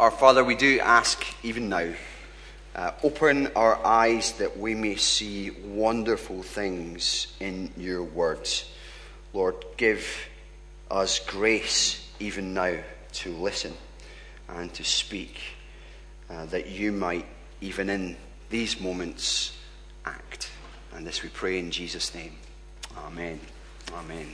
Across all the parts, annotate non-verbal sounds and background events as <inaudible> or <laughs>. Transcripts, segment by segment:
Our Father, we do ask even now, uh, open our eyes that we may see wonderful things in your words. Lord, give us grace even now to listen and to speak, uh, that you might, even in these moments, act. And this we pray in Jesus' name. Amen. Amen.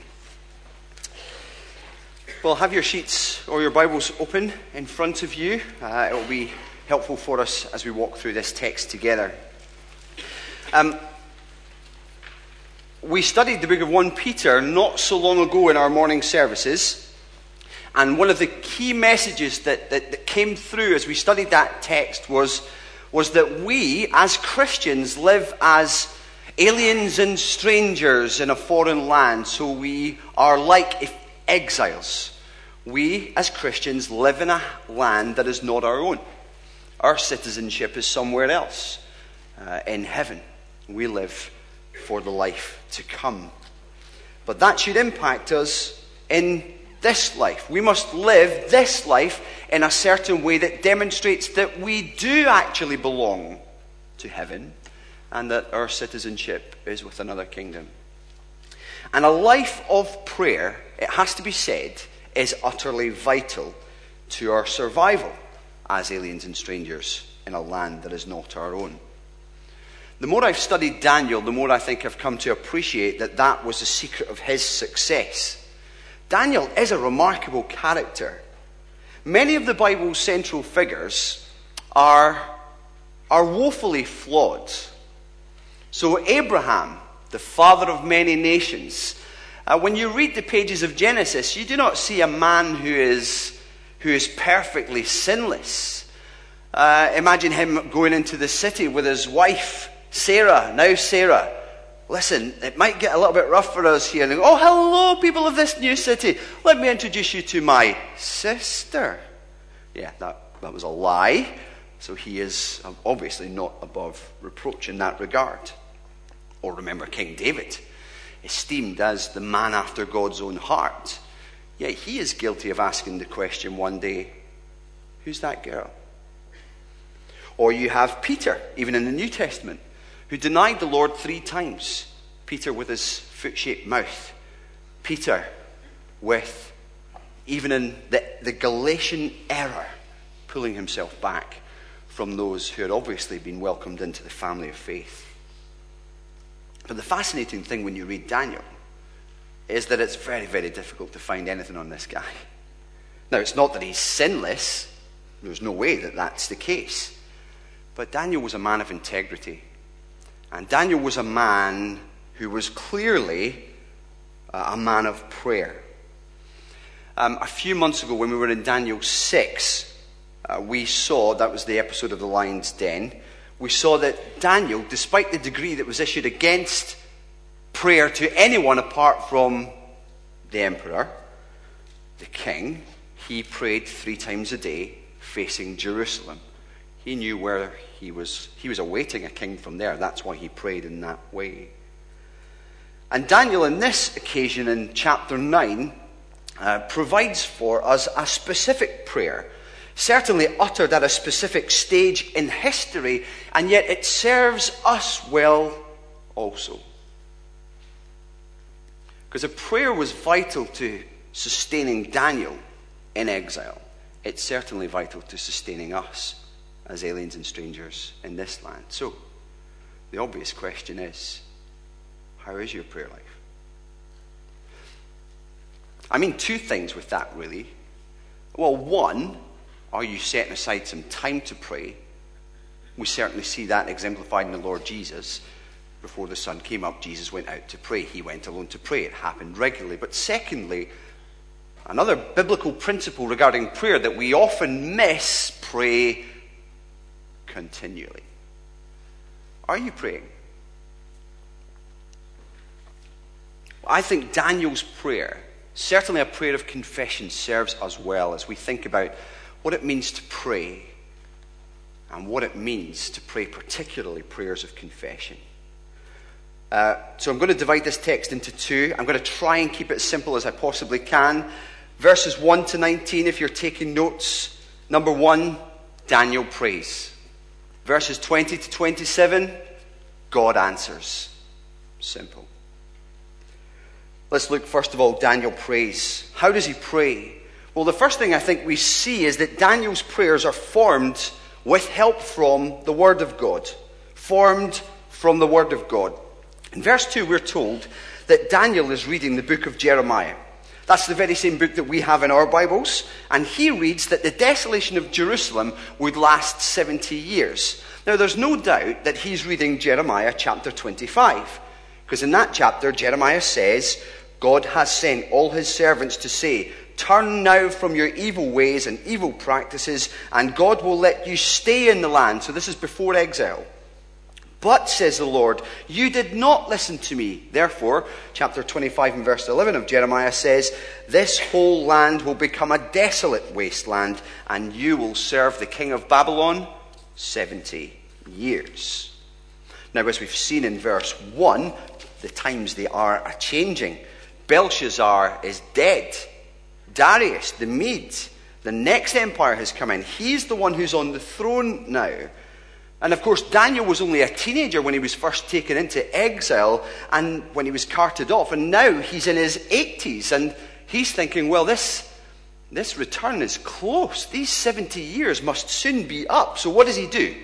Well, have your sheets or your Bibles open in front of you. Uh, it will be helpful for us as we walk through this text together. Um, we studied the book of 1 Peter not so long ago in our morning services. And one of the key messages that, that, that came through as we studied that text was, was that we, as Christians, live as aliens and strangers in a foreign land. So we are like exiles we, as Christians, live in a land that is not our own. Our citizenship is somewhere else, uh, in heaven. We live for the life to come. But that should impact us in this life. We must live this life in a certain way that demonstrates that we do actually belong to heaven and that our citizenship is with another kingdom. And a life of prayer, it has to be said, is utterly vital to our survival as aliens and strangers in a land that is not our own. The more I've studied Daniel, the more I think I've come to appreciate that that was the secret of his success. Daniel is a remarkable character. Many of the Bible's central figures are, are woefully flawed. So, Abraham, the father of many nations, uh, when you read the pages of Genesis, you do not see a man who is, who is perfectly sinless. Uh, imagine him going into the city with his wife, Sarah. Now, Sarah, listen, it might get a little bit rough for us here. oh, hello, people of this new city. Let me introduce you to my sister. Yeah, that, that was a lie. So he is obviously not above reproach in that regard. Or remember King David esteemed as the man after God's own heart. Yet he is guilty of asking the question one day who's that girl? Or you have Peter, even in the New Testament, who denied the Lord three times. Peter with his foot shaped mouth. Peter with, even in the, the Galatian error, pulling himself back from those who had obviously been welcomed into the family of faith. But the fascinating thing when you read Daniel is that it's very, very difficult to find anything on this guy. Now, it's not that he's sinless, there's no way that that's the case. But Daniel was a man of integrity. And Daniel was a man who was clearly a man of prayer. Um, a few months ago, when we were in Daniel 6, uh, we saw that was the episode of the lion's den we saw that Daniel, despite the decree that was issued against prayer to anyone apart from the emperor, the king, he prayed three times a day facing Jerusalem. He knew where he was. He was awaiting a king from there. That's why he prayed in that way. And Daniel, in this occasion in chapter 9, uh, provides for us a specific prayer certainly uttered at a specific stage in history, and yet it serves us well also. Because a prayer was vital to sustaining Daniel in exile. It's certainly vital to sustaining us as aliens and strangers in this land. So, the obvious question is how is your prayer life? I mean, two things with that, really. Well, one, are you setting aside some time to pray? We certainly see that exemplified in the Lord Jesus. Before the sun came up, Jesus went out to pray. He went alone to pray. It happened regularly. But secondly, another biblical principle regarding prayer that we often miss pray continually. Are you praying? I think Daniel's prayer, certainly a prayer of confession, serves us well as we think about what it means to pray and what it means to pray, particularly prayers of confession. Uh, so I'm going to divide this text into two. I'm going to try and keep it as simple as I possibly can. Verses 1 to 19, if you're taking notes, Number one, Daniel prays. Verses 20 to 27, God answers. Simple. Let's look first of all, Daniel prays. How does he pray? Well, the first thing I think we see is that Daniel's prayers are formed with help from the Word of God. Formed from the Word of God. In verse 2, we're told that Daniel is reading the book of Jeremiah. That's the very same book that we have in our Bibles. And he reads that the desolation of Jerusalem would last 70 years. Now, there's no doubt that he's reading Jeremiah chapter 25. Because in that chapter, Jeremiah says, God has sent all his servants to say, Turn now from your evil ways and evil practices, and God will let you stay in the land. So this is before exile. But, says the Lord, you did not listen to me. Therefore, chapter 25 and verse 11 of Jeremiah says, This whole land will become a desolate wasteland, and you will serve the king of Babylon 70 years. Now, as we've seen in verse 1, the times they are are changing. Belshazzar is dead. Darius, the Mede, the next empire has come in. He's the one who's on the throne now. And of course, Daniel was only a teenager when he was first taken into exile and when he was carted off. And now he's in his 80s and he's thinking, well, this, this return is close. These 70 years must soon be up. So what does he do?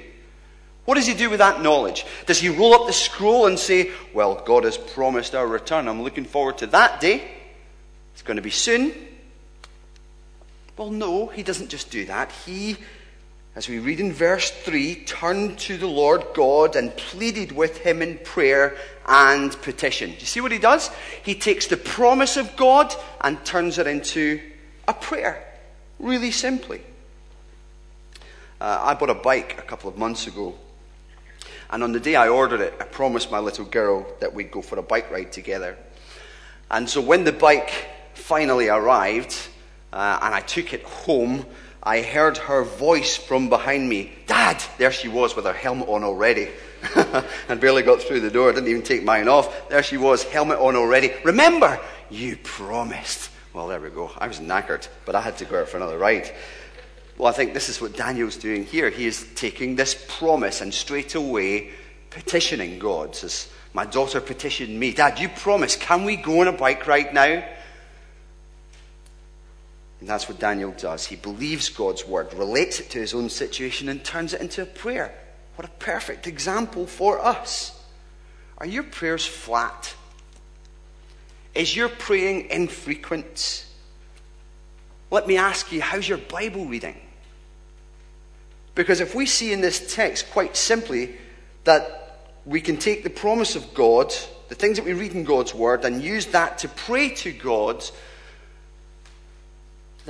What does he do with that knowledge? Does he roll up the scroll and say, well, God has promised our return. I'm looking forward to that day. It's going to be soon. Well, no, he doesn't just do that. He as we read in verse 3, turned to the Lord God and pleaded with him in prayer and petition. Do you see what he does? He takes the promise of God and turns it into a prayer. Really simply. Uh, I bought a bike a couple of months ago. And on the day I ordered it, I promised my little girl that we'd go for a bike ride together. And so when the bike finally arrived uh, and I took it home, I heard her voice from behind me. Dad! There she was with her helmet on already. <laughs> and barely got through the door, didn't even take mine off. There she was, helmet on already. Remember, you promised. Well, there we go. I was knackered, but I had to go out for another ride. Well, I think this is what Daniel's doing here. He is taking this promise and straight away petitioning God. Says, My daughter petitioned me, Dad, you promised. Can we go on a bike ride now? And that's what Daniel does. He believes God's word, relates it to his own situation, and turns it into a prayer. What a perfect example for us. Are your prayers flat? Is your praying infrequent? Let me ask you, how's your Bible reading? Because if we see in this text quite simply that we can take the promise of God, the things that we read in God's Word, and use that to pray to God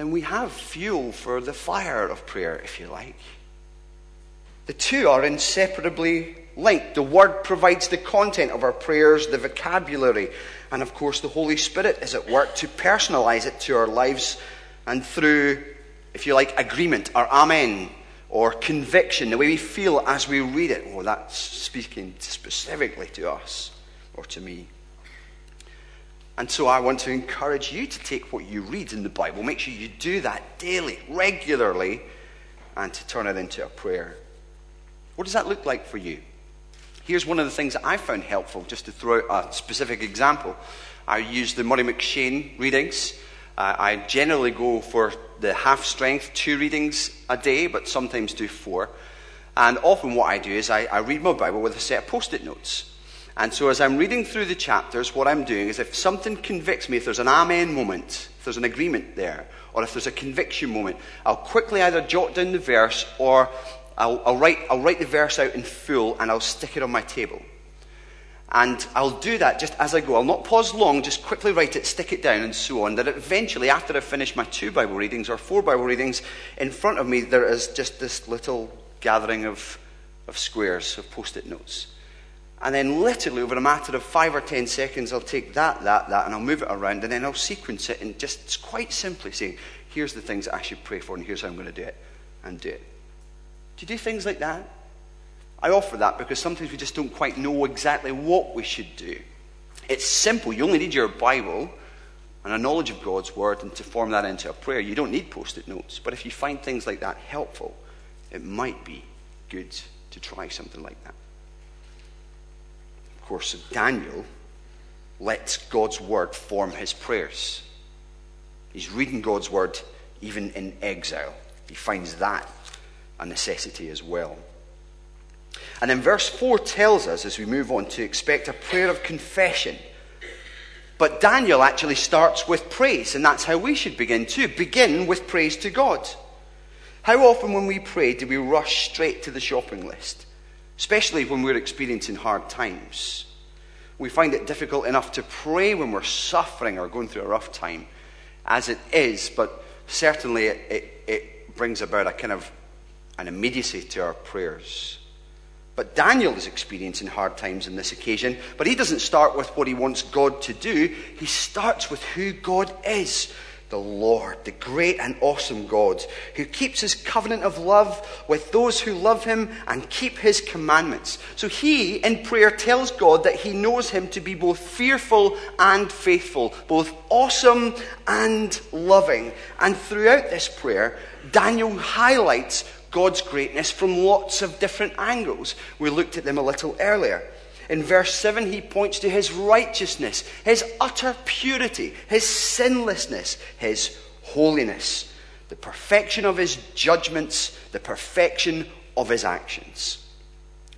then we have fuel for the fire of prayer, if you like. The two are inseparably linked. The Word provides the content of our prayers, the vocabulary, and of course, the Holy Spirit is at work to personalize it to our lives and through, if you like, agreement or amen or conviction, the way we feel as we read it. Oh, that's speaking specifically to us or to me. And so I want to encourage you to take what you read in the Bible, make sure you do that daily, regularly, and to turn it into a prayer. What does that look like for you? Here's one of the things that I found helpful, just to throw out a specific example. I use the Murray M'Cheyne readings. Uh, I generally go for the half strength, two readings a day, but sometimes do four. And often what I do is I, I read my Bible with a set of post it notes. And so, as I'm reading through the chapters, what I'm doing is if something convicts me, if there's an amen moment, if there's an agreement there, or if there's a conviction moment, I'll quickly either jot down the verse or I'll, I'll, write, I'll write the verse out in full and I'll stick it on my table. And I'll do that just as I go. I'll not pause long, just quickly write it, stick it down, and so on. That eventually, after I've finished my two Bible readings or four Bible readings, in front of me there is just this little gathering of, of squares, of post it notes. And then, literally, over a matter of five or ten seconds, I'll take that, that, that, and I'll move it around, and then I'll sequence it and just quite simply saying, here's the things that I should pray for, and here's how I'm going to do it, and do it. Do you do things like that? I offer that because sometimes we just don't quite know exactly what we should do. It's simple. You only need your Bible, and a knowledge of God's word and to form that into a prayer. You don't need post it notes, but if you find things like that helpful, it might be good to try something like that. Of course, Daniel lets God's word form his prayers. He's reading God's word even in exile. He finds that a necessity as well. And then verse 4 tells us, as we move on, to expect a prayer of confession. But Daniel actually starts with praise, and that's how we should begin too. Begin with praise to God. How often, when we pray, do we rush straight to the shopping list? Especially when we're experiencing hard times. We find it difficult enough to pray when we're suffering or going through a rough time, as it is, but certainly it, it, it brings about a kind of an immediacy to our prayers. But Daniel is experiencing hard times on this occasion, but he doesn't start with what he wants God to do. He starts with who God is the Lord, the great and awesome God, who keeps his covenant of love with those who love him and keep his commandments. So he, in prayer, tells God that he knows him to be both fearful and faithful, both awesome and loving. And throughout this prayer, Daniel highlights God's greatness from lots of different angles. We looked at them a little earlier. In verse 7, he points to his righteousness, his utter purity, his sinlessness, his holiness, the perfection of his judgments, the perfection of his actions.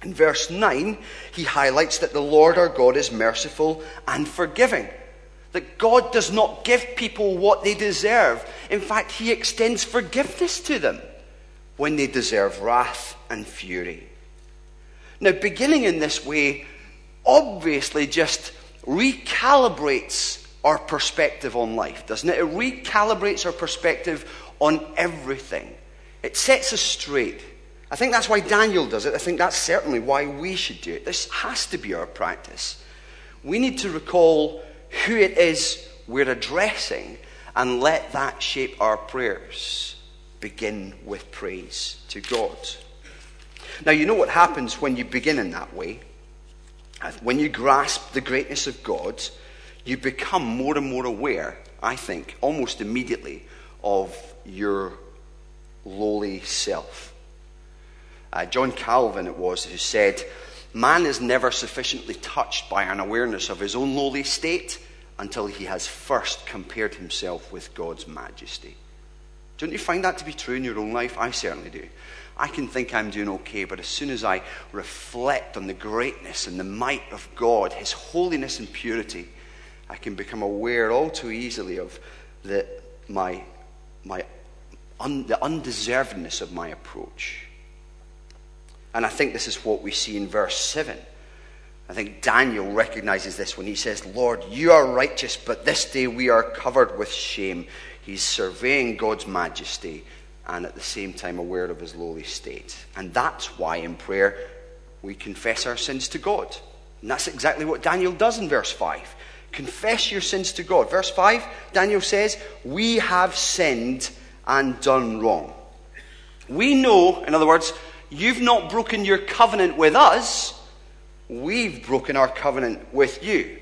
In verse 9, he highlights that the Lord our God is merciful and forgiving. That God does not give people what they deserve. In fact, he extends forgiveness to them when they deserve wrath and fury. Now, beginning in this way obviously just recalibrates our perspective on life, doesn't it? It recalibrates our perspective on everything. It sets us straight. I think that's why Daniel does it. I think that's certainly why we should do it. This has to be our practice. We need to recall who it is we're addressing and let that shape our prayers. Begin with praise to God. Now, you know what happens when you begin in that way? When you grasp the greatness of God, you become more and more aware, I think, almost immediately, of your lowly self. Uh, John Calvin, it was, who said, Man is never sufficiently touched by an awareness of his own lowly state until he has first compared himself with God's majesty. Don't you find that to be true in your own life? I certainly do. I can think I'm doing okay, but as soon as I reflect on the greatness and the might of God, His holiness and purity, I can become aware all too easily of the, my, my un, the undeservedness of my approach. And I think this is what we see in verse 7. I think Daniel recognizes this when he says, Lord, you are righteous, but this day we are covered with shame. He's surveying God's majesty and at the same time aware of his lowly state. And that's why in prayer we confess our sins to God. And that's exactly what Daniel does in verse 5. Confess your sins to God. Verse 5, Daniel says, We have sinned and done wrong. We know, in other words, you've not broken your covenant with us, we've broken our covenant with you.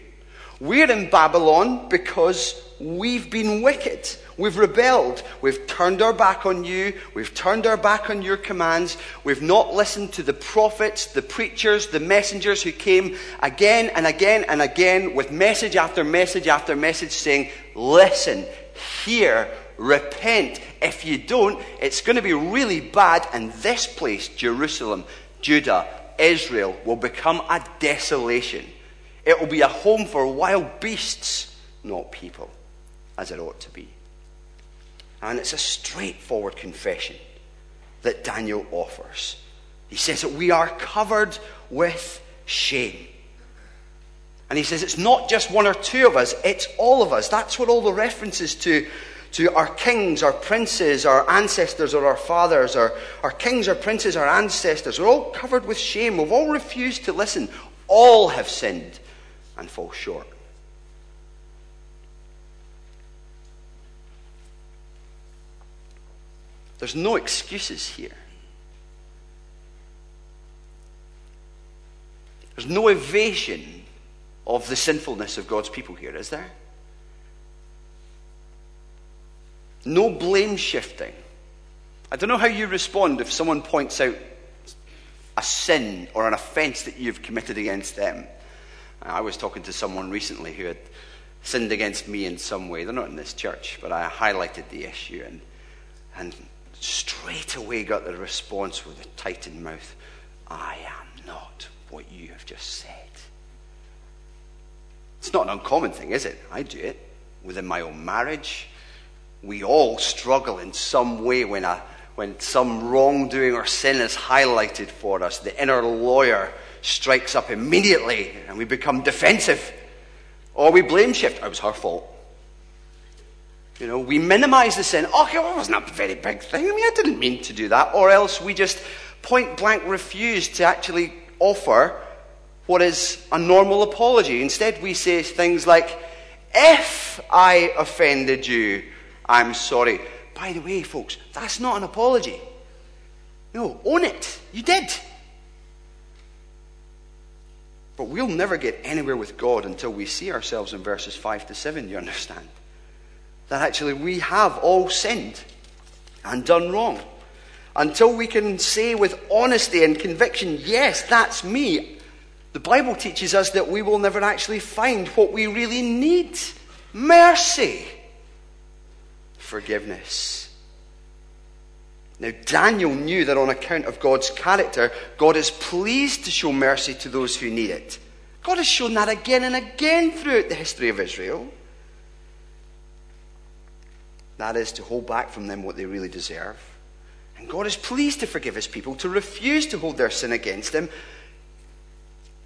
We're in Babylon because we've been wicked. We've rebelled. We've turned our back on you. We've turned our back on your commands. We've not listened to the prophets, the preachers, the messengers who came again and again and again with message after message after message saying, Listen, hear, repent. If you don't, it's going to be really bad, and this place, Jerusalem, Judah, Israel, will become a desolation. It will be a home for wild beasts, not people, as it ought to be. And it's a straightforward confession that Daniel offers. He says that we are covered with shame. And he says it's not just one or two of us, it's all of us. That's what all the references to, to our kings, our princes, our ancestors, or our fathers, our, our kings, our princes, our ancestors, we're all covered with shame. We've all refused to listen. All have sinned and fall short. There's no excuses here. There's no evasion of the sinfulness of God's people here, is there? No blame shifting. I don't know how you respond if someone points out a sin or an offense that you've committed against them. I was talking to someone recently who had sinned against me in some way. They're not in this church, but I highlighted the issue and, and straight away got the response with a tightened mouth I am not what you have just said. It's not an uncommon thing, is it? I do it within my own marriage. We all struggle in some way when, a, when some wrongdoing or sin is highlighted for us. The inner lawyer strikes up immediately and we become defensive. Or we blame shift. It was her fault. You know, we minimize the sin. Oh, it wasn't a very big thing. I mean, I didn't mean to do that. Or else we just point blank refuse to actually offer what is a normal apology. Instead, we say things like, If I offended you, I'm sorry. By the way, folks, that's not an apology. No, own it. You did. But we'll never get anywhere with God until we see ourselves in verses 5 to 7, you understand? That actually we have all sinned and done wrong. Until we can say with honesty and conviction, yes, that's me. The Bible teaches us that we will never actually find what we really need mercy, forgiveness. Now, Daniel knew that on account of God's character, God is pleased to show mercy to those who need it. God has shown that again and again throughout the history of Israel. That is, to hold back from them what they really deserve. And God is pleased to forgive his people, to refuse to hold their sin against them.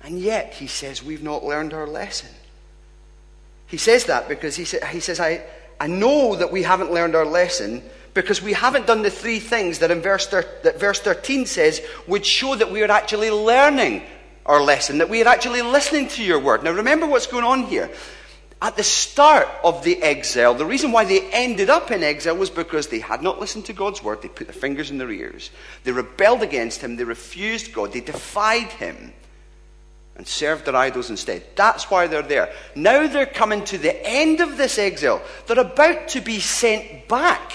And yet, he says, we've not learned our lesson. He says that because he, sa- he says, I, I know that we haven't learned our lesson because we haven't done the three things that in verse, thir- that verse 13 says would show that we are actually learning our lesson, that we are actually listening to your word. Now remember what's going on here. At the start of the exile, the reason why they ended up in exile was because they had not listened to God's word. They put their fingers in their ears. They rebelled against him. They refused God. They defied him and served their idols instead. That's why they're there. Now they're coming to the end of this exile. They're about to be sent back.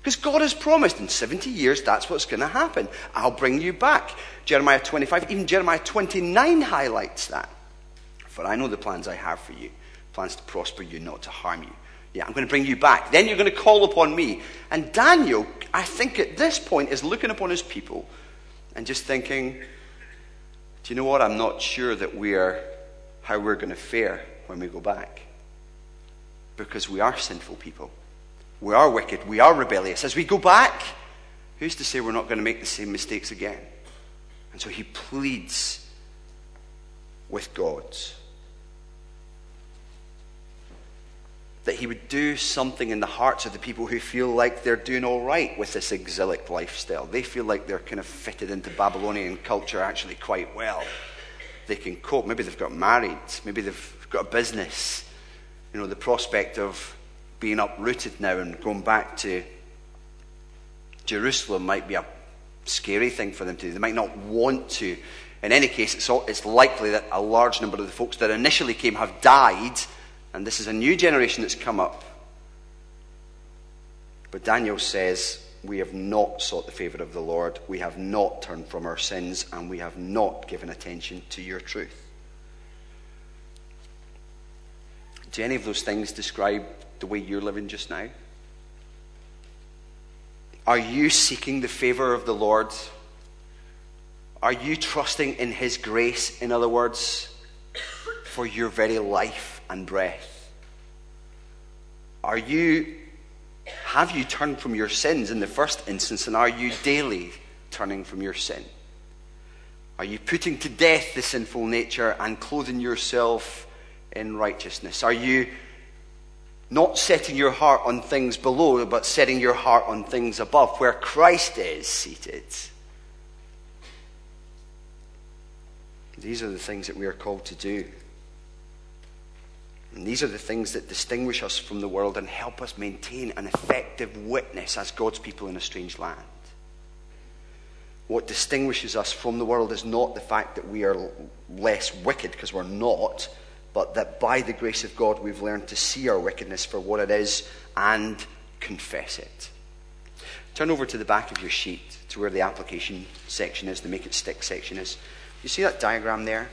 Because God has promised in 70 years that's what's going to happen. I'll bring you back. Jeremiah 25, even Jeremiah 29 highlights that. For I know the plans I have for you plans to prosper you, not to harm you. Yeah, I'm going to bring you back. Then you're going to call upon me. And Daniel, I think at this point, is looking upon his people and just thinking, do you know what? I'm not sure that we're how we're going to fare when we go back. Because we are sinful people. We are wicked. We are rebellious. As we go back, who's to say we're not going to make the same mistakes again? And so he pleads with God that he would do something in the hearts of the people who feel like they're doing all right with this exilic lifestyle. They feel like they're kind of fitted into Babylonian culture actually quite well. They can cope. Maybe they've got married. Maybe they've got a business. You know, the prospect of being uprooted now and going back to Jerusalem might be a scary thing for them to do. They might not want to. In any case, it's, all, it's likely that a large number of the folks that initially came have died, and this is a new generation that's come up. But Daniel says, We have not sought the favor of the Lord, we have not turned from our sins, and we have not given attention to your truth. Do any of those things describe the way you're living just now? Are you seeking the favor of the Lord? Are you trusting in His grace, in other words, for your very life and breath? Are you, have you turned from your sins in the first instance, and are you daily turning from your sin? Are you putting to death the sinful nature and clothing yourself in righteousness? Are you not setting your heart on things below, but setting your heart on things above, where Christ is seated? These are the things that we are called to do. And these are the things that distinguish us from the world and help us maintain an effective witness as God's people in a strange land. What distinguishes us from the world is not the fact that we are less wicked, because we're not, but that by the grace of God we've learned to see our wickedness for what it is and confess it. Turn over to the back of your sheet to where the application section is, the make it stick section is. You see that diagram there?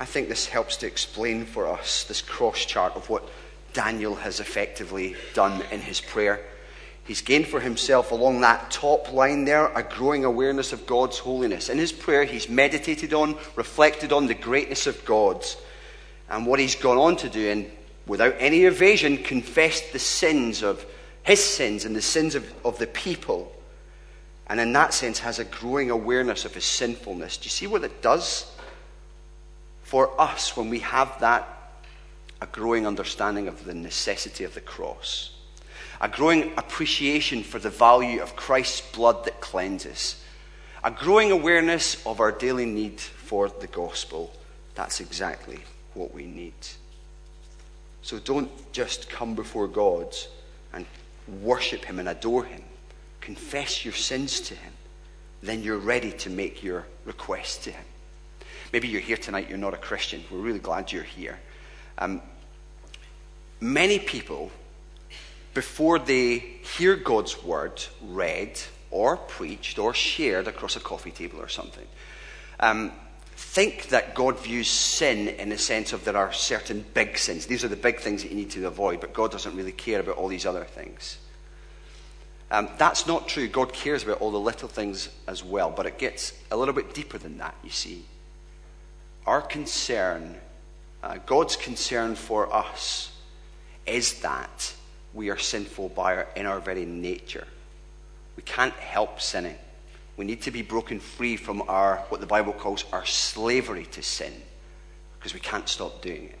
I think this helps to explain for us this cross chart of what Daniel has effectively done in his prayer. He's gained for himself along that top line there a growing awareness of God's holiness. In his prayer, he's meditated on, reflected on the greatness of God and what he's gone on to do, and without any evasion, confessed the sins of his sins and the sins of, of the people. And in that sense, has a growing awareness of his sinfulness. Do you see what it does for us when we have that? A growing understanding of the necessity of the cross a growing appreciation for the value of Christ's blood that cleanses, a growing awareness of our daily need for the gospel. That's exactly what we need. So don't just come before God and worship Him and adore Him. Confess your sins to Him. Then you're ready to make your request to Him. Maybe you're here tonight, you're not a Christian. We're really glad you're here. Um, many people before they hear God's word read or preached or shared across a coffee table or something, um, think that God views sin in the sense of there are certain big sins. These are the big things that you need to avoid, but God doesn't really care about all these other things. Um, that's not true. God cares about all the little things as well, but it gets a little bit deeper than that, you see. Our concern, uh, God's concern for us, is that we are sinful by our, in our very nature. We can't help sinning. We need to be broken free from our, what the Bible calls our slavery to sin, because we can't stop doing it.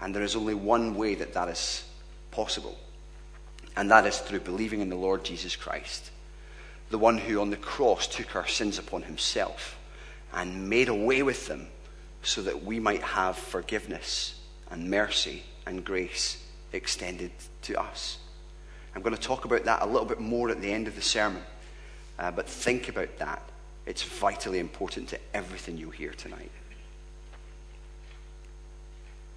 And there is only one way that that is possible, and that is through believing in the Lord Jesus Christ, the one who on the cross took our sins upon himself and made away with them so that we might have forgiveness and mercy and grace extended to us. I'm going to talk about that a little bit more at the end of the sermon, uh, but think about that. It's vitally important to everything you hear tonight.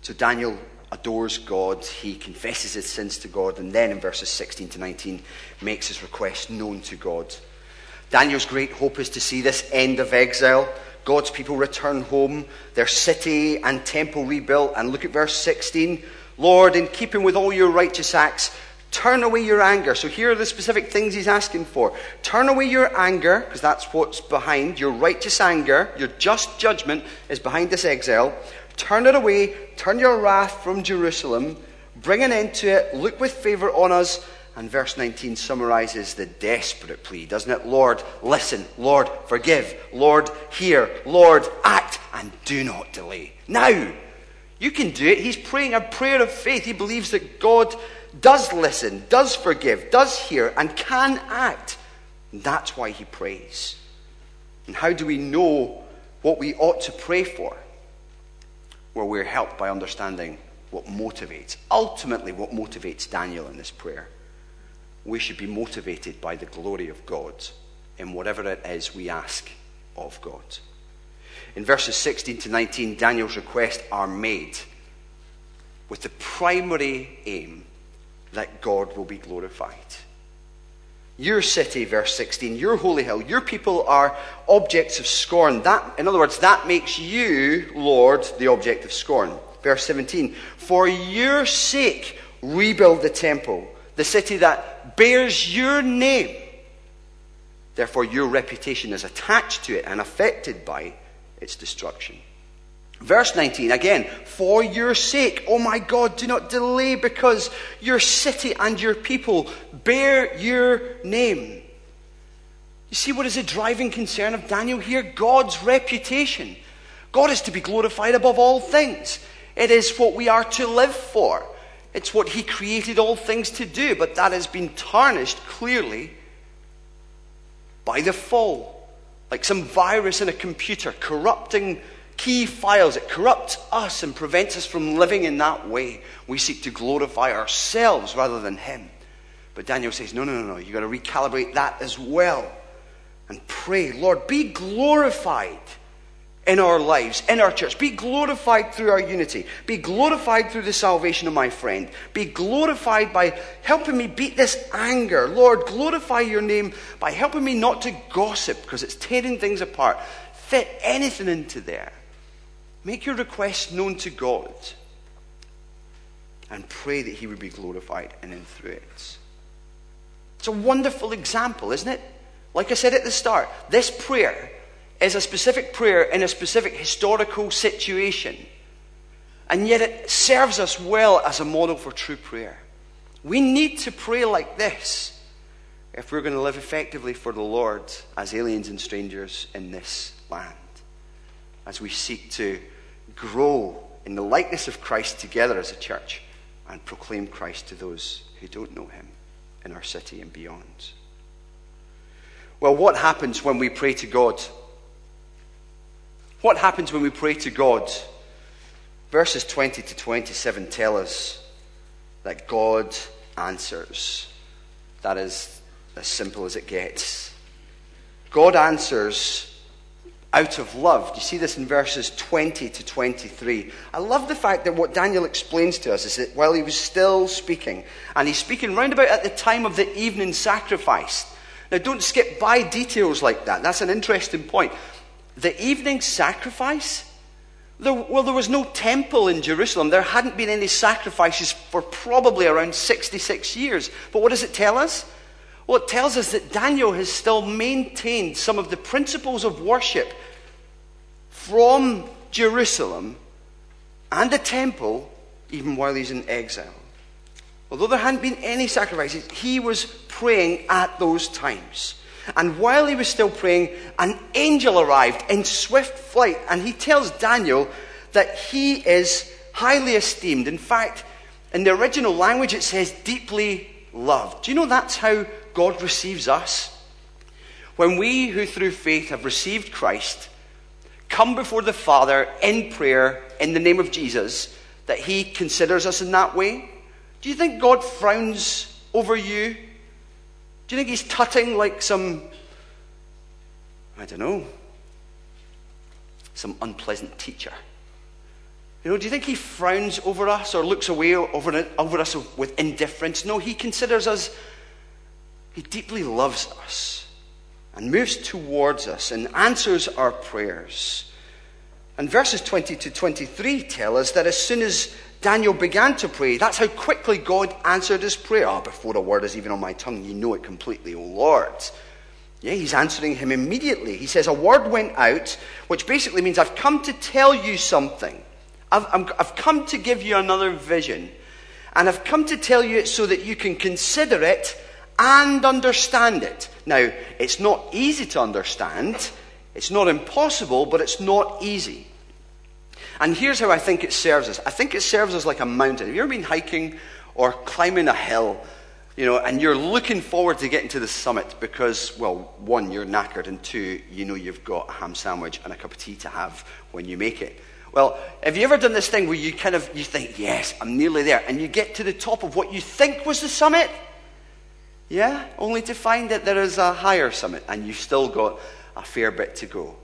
So Daniel adores God, he confesses his sins to God, and then in verses 16 to 19 makes his request known to God. Daniel's great hope is to see this end of exile. God's people return home, their city and temple rebuilt. And look at verse 16. Lord, in keeping with all your righteous acts, turn away your anger. So here are the specific things he's asking for. Turn away your anger, because that's what's behind. Your righteous anger, your just judgment is behind this exile. Turn it away. Turn your wrath from Jerusalem. Bring an end to it. Look with favor on us. And verse 19 summarizes the desperate plea, doesn't it? Lord, listen. Lord, forgive. Lord, hear. Lord, act. And do not delay. Now, you can do it. He's praying a prayer of faith. He believes that God does listen, does forgive, does hear, and can act. And that's why he prays. And how do we know what we ought to pray for? Well, we're helped by understanding what motivates, ultimately, what motivates Daniel in this prayer. We should be motivated by the glory of God in whatever it is we ask of God. In verses 16 to 19, Daniel's requests are made with the primary aim that God will be glorified. Your city, verse 16, your holy hill, your people are objects of scorn. That, in other words, that makes you, Lord, the object of scorn. Verse 17, for your sake, rebuild the temple, the city that bears your name. Therefore, your reputation is attached to it and affected by its destruction. Verse 19, again, for your sake, oh my God, do not delay because your city and your people bear your name. You see what is the driving concern of Daniel here? God's reputation. God is to be glorified above all things. It is what we are to live for. It's what He created all things to do, but that has been tarnished clearly by the fall like some virus in a computer corrupting key files. It corrupts us and prevents us from living in that way. We seek to glorify ourselves rather than Him. But Daniel says, no, no, no, no. You've got to recalibrate that as well. And pray, Lord, be glorified in our lives, in our church. Be glorified through our unity. Be glorified through the salvation of my friend. Be glorified by helping me beat this anger. Lord, glorify your name by helping me not to gossip because it's tearing things apart. Fit anything into there. Make your request known to God and pray that He would be glorified and in and through it. It's a wonderful example, isn't it? Like I said at the start, this prayer is a specific prayer in a specific historical situation. And yet it serves us well as a model for true prayer. We need to pray like this if we're going to live effectively for the Lord as aliens and strangers in this land. As we seek to grow in the likeness of Christ together as a church and proclaim Christ to those who don't know him in our city and beyond. Well, what happens when we pray to God? What happens when we pray to God? Verses 20 to 27 tell us that God answers. That is as simple as it gets. God answers out of love. You see this in verses 20 to 23? I love the fact that what Daniel explains to us is that while he was still speaking, and he's speaking round about at the time of the evening sacrifice. Now, don't skip by details like that. That's an interesting point the evening sacrifice, there, well, there was no temple in Jerusalem. There hadn't been any sacrifices for probably around 66 years. But what does it tell us? Well, it tells us that Daniel has still maintained some of the principles of worship from Jerusalem and the temple, even while he's in exile. Although there hadn't been any sacrifices, he was praying at those times. And while he was still praying, an angel arrived in swift flight, and he tells Daniel that he is highly esteemed. In fact, in the original language, it says deeply loved. Do you know that's how God receives us? When we who through faith have received Christ come before the Father in prayer in the name of Jesus, that he considers us in that way? Do you think God frowns over you do you think he's tutting like some, I don't know, some unpleasant teacher? You know, do you think he frowns over us or looks away over, over us with indifference? No, he considers us, he deeply loves us and moves towards us and answers our prayers. And verses 20 to 23 tell us that as soon as Daniel began to pray. That's how quickly God answered his prayer. Oh, before a word is even on my tongue, you know it completely, O Lord. Yeah, he's answering him immediately. He says, A word went out, which basically means I've come to tell you something. I've, i have come to give you another vision. And I've come to tell you it so that you can consider it and understand it. Now, it's not easy to understand. It's not impossible, but it's not easy. And here's how I think it serves us I think it serves us like a mountain. Have you ever been hiking or climbing a hill? You know, and you're looking forward to getting to the summit because, well, one, you're knackered, and two, you know you've got a ham sandwich and a cup of tea to have when you make it. Well, have you ever done this thing where you kind of you think, yes, I'm nearly there, and you get to the top of what you think was the summit? Yeah, only to find that there is a higher summit, and you've still got a fair bit to go.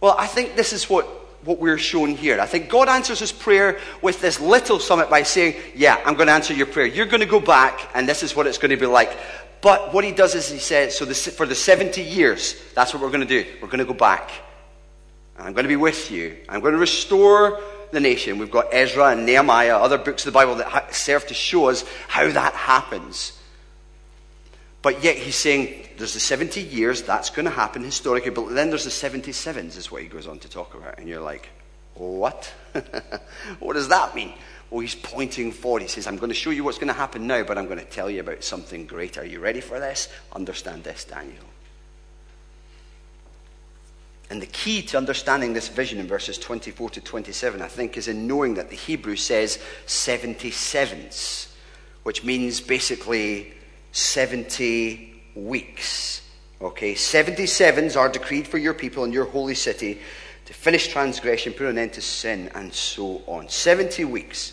Well, I think this is what what we're shown here. I think God answers his prayer with this little summit by saying, Yeah, I'm going to answer your prayer. You're going to go back, and this is what it's going to be like. But what he does is he says, So this, for the 70 years, that's what we're going to do. We're going to go back. And I'm going to be with you. I'm going to restore the nation. We've got Ezra and Nehemiah, other books of the Bible that serve to show us how that happens. But yet he's saying there's the 70 years, that's going to happen historically, but then there's the 77s, is what he goes on to talk about. And you're like, what? <laughs> what does that mean? Well, he's pointing forward. He says, I'm going to show you what's going to happen now, but I'm going to tell you about something greater. Are you ready for this? Understand this, Daniel. And the key to understanding this vision in verses 24 to 27, I think, is in knowing that the Hebrew says 77s, which means basically 70 weeks. Okay, 77s are decreed for your people and your holy city to finish transgression, put an end to sin, and so on. 70 weeks.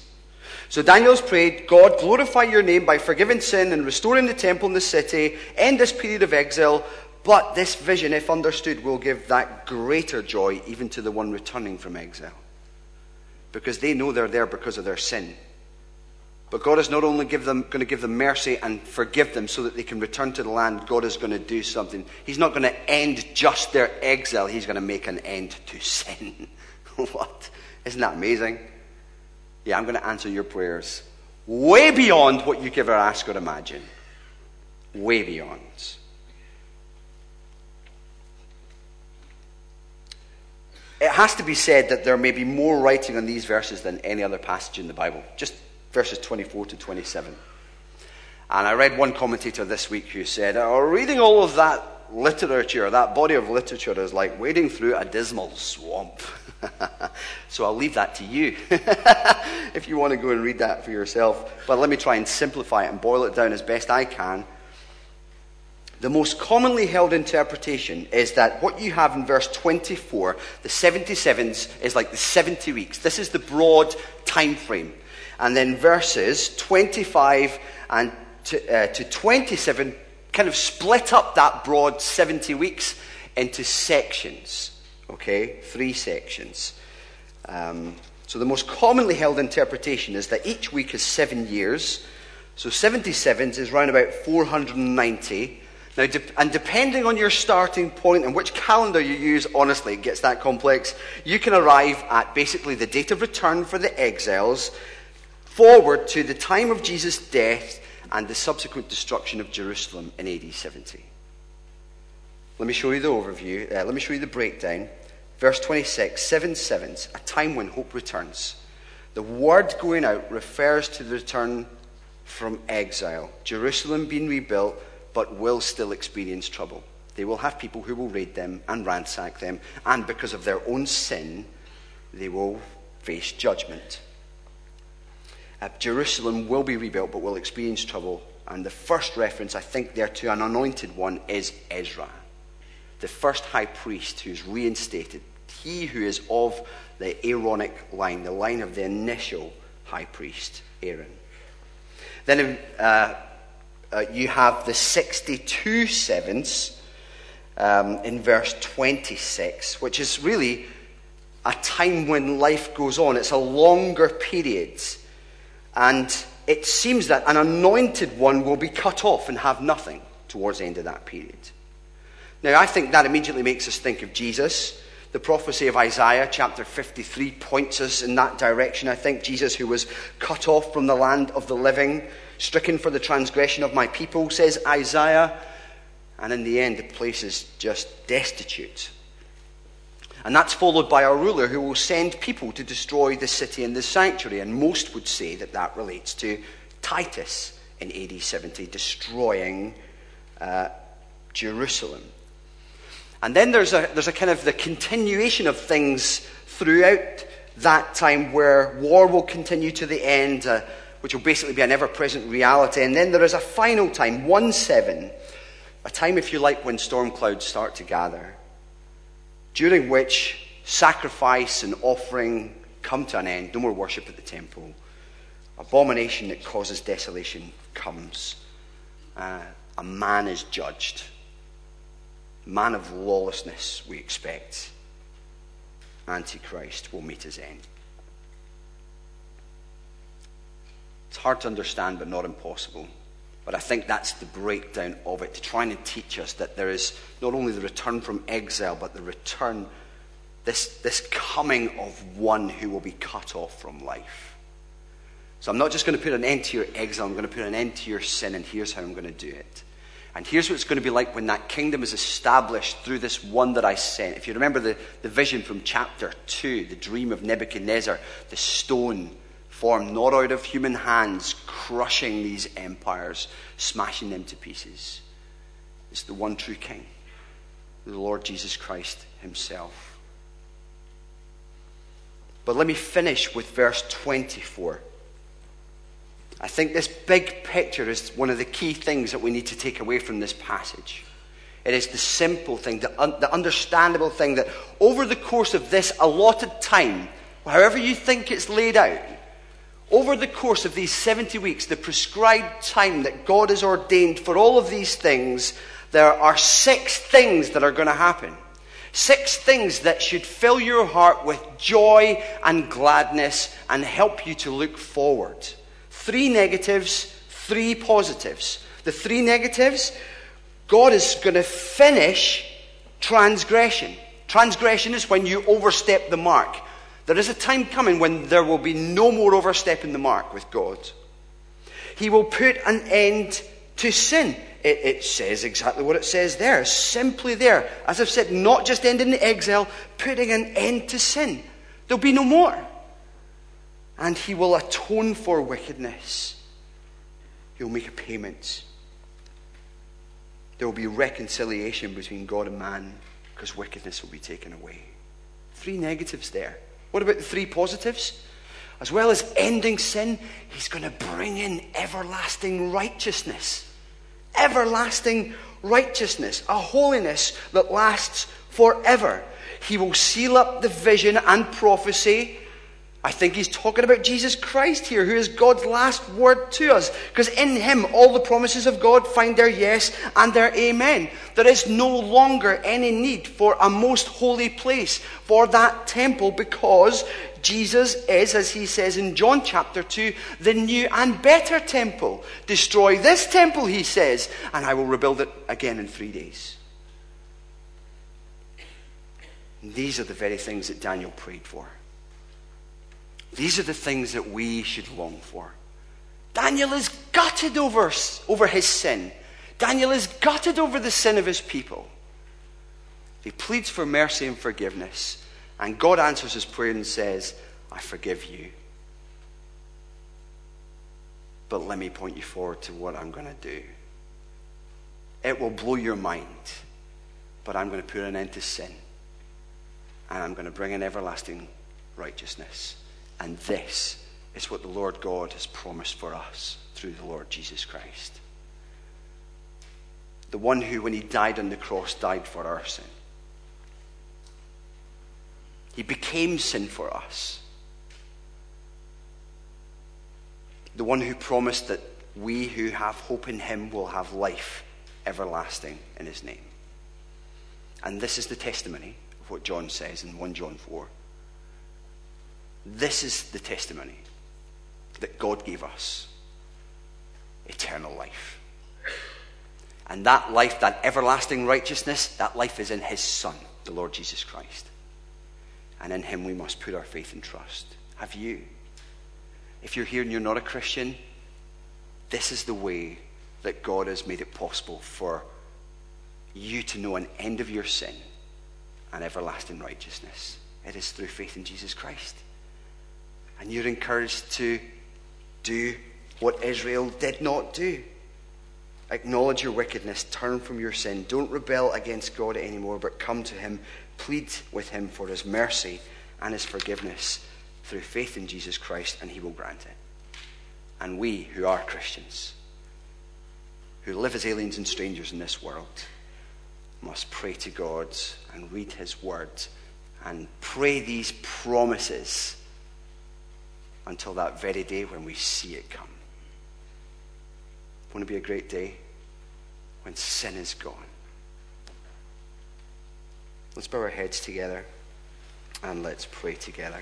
So Daniel's prayed, God, glorify your name by forgiving sin and restoring the temple and the city, end this period of exile, but this vision, if understood, will give that greater joy even to the one returning from exile. Because they know they're there because of their sin. But God is not only them, going to give them mercy and forgive them so that they can return to the land, God is going to do something. He's not going to end just their exile, He's going to make an end to sin. <laughs> what? Isn't that amazing? Yeah, I'm going to answer your prayers way beyond what you could ever ask or imagine. Way beyond. It has to be said that there may be more writing on these verses than any other passage in the Bible, just verses 24 to 27. And I read one commentator this week who said, oh, reading all of that literature, that body of literature, is like wading through a dismal swamp. <laughs> so I'll leave that to you <laughs> if you want to go and read that for yourself. But let me try and simplify it and boil it down as best I can the most commonly held interpretation is that what you have in verse 24, the 77s, is like the 70 weeks. This is the broad time frame. And then verses 25 and to, uh, to 27 kind of split up that broad 70 weeks into sections. Okay? Three sections. Um, so the most commonly held interpretation is that each week is seven years. So 77s is round about 490 now, de- and depending on your starting point and which calendar you use, honestly, it gets that complex. You can arrive at basically the date of return for the exiles, forward to the time of Jesus' death and the subsequent destruction of Jerusalem in AD 70. Let me show you the overview. Uh, let me show you the breakdown. Verse 26, seven sevens, a time when hope returns. The word going out refers to the return from exile. Jerusalem being rebuilt but will still experience trouble. They will have people who will raid them and ransack them, and because of their own sin, they will face judgment. Uh, Jerusalem will be rebuilt, but will experience trouble. And the first reference, I think, there to an anointed one is Ezra, the first high priest who's reinstated. He who is of the Aaronic line, the line of the initial high priest, Aaron. Then uh, uh, you have the 62 sevens um, in verse 26, which is really a time when life goes on. It's a longer period. And it seems that an anointed one will be cut off and have nothing towards the end of that period. Now, I think that immediately makes us think of Jesus. The prophecy of Isaiah, chapter 53, points us in that direction. I think Jesus, who was cut off from the land of the living, stricken for the transgression of my people, says Isaiah. And in the end, the place is just destitute. And that's followed by a ruler who will send people to destroy the city and the sanctuary. And most would say that that relates to Titus in AD 70, destroying uh, Jerusalem. And then there's a, there's a kind of the continuation of things throughout that time where war will continue to the end. Uh, which will basically be an ever present reality. And then there is a final time, 1 7, a time, if you like, when storm clouds start to gather, during which sacrifice and offering come to an end, no more worship at the temple. Abomination that causes desolation comes. Uh, a man is judged. Man of lawlessness, we expect. Antichrist will meet his end. It's hard to understand, but not impossible. But I think that's the breakdown of it, to try and teach us that there is not only the return from exile, but the return, this, this coming of one who will be cut off from life. So I'm not just going to put an end to your exile, I'm going to put an end to your sin, and here's how I'm going to do it. And here's what it's going to be like when that kingdom is established through this one that I sent. If you remember the, the vision from chapter 2, the dream of Nebuchadnezzar, the stone formed not out of human hands, crushing these empires, smashing them to pieces. It's the one true King, the Lord Jesus Christ Himself. But let me finish with verse 24. I think this big picture is one of the key things that we need to take away from this passage. It is the simple thing, the, un- the understandable thing that over the course of this allotted time, however you think it's laid out, over the course of these 70 weeks, the prescribed time that God has ordained for all of these things, there are six things that are going to happen. Six things that should fill your heart with joy and gladness and help you to look forward. Three negatives, three positives. The three negatives God is going to finish transgression. Transgression is when you overstep the mark. There is a time coming when there will be no more overstepping the mark with God. He will put an end to sin. It, it, says exactly what it says there, simply there. As I've said, not just ending the exile, putting an end to sin. There'll be no more. And he will atone for wickedness. He'll make a payment. There will be reconciliation between God and man because wickedness will be taken away. Three negatives there. What about the three positives? As well as ending sin, he's going to bring in everlasting righteousness. Everlasting righteousness, a holiness that lasts forever. He will seal up the vision and prophecy I think he's talking about Jesus Christ here, who is God's last word to us. Because in him, all the promises of God find their yes and their amen. There is no longer any need for a most holy place, for that temple, because Jesus is, as he says in John chapter 2, the new and better temple. Destroy this temple, he says, and I will rebuild it again in three days. And these are the very things that Daniel prayed for. These are the things that we should long for. Daniel is gutted over, over his sin. Daniel is gutted over the sin of his people. He pleads for mercy and forgiveness. And God answers his prayer and says, I forgive you. But let me point you forward to what I'm going to do. It will blow your mind, but I'm going to put an end to sin. And I'm going to bring an everlasting righteousness. And this is what the Lord God has promised for us through the Lord Jesus Christ. The one who, when he died on the cross, died for our sin. He became sin for us. The one who promised that we who have hope in him will have life everlasting in his name. And this is the testimony of what John says in 1 John 4. This is the testimony that God gave us eternal life. And that life, that everlasting righteousness, that life is in His Son, the Lord Jesus Christ. And in Him we must put our faith and trust. Have you? If you're here and you're not a Christian, this is the way that God has made it possible for you to know an end of your sin and everlasting righteousness. It is through faith in Jesus Christ. And you're encouraged to do what Israel did not do. Acknowledge your wickedness, turn from your sin. Don't rebel against God anymore, but come to Him, plead with Him for His mercy and His forgiveness through faith in Jesus Christ, and He will grant it. And we, who are Christians, who live as aliens and strangers in this world, must pray to God and read His Word and pray these promises until that very day when we see it come. Won't it be a great day when sin is gone? Let's bow our heads together and let's pray together.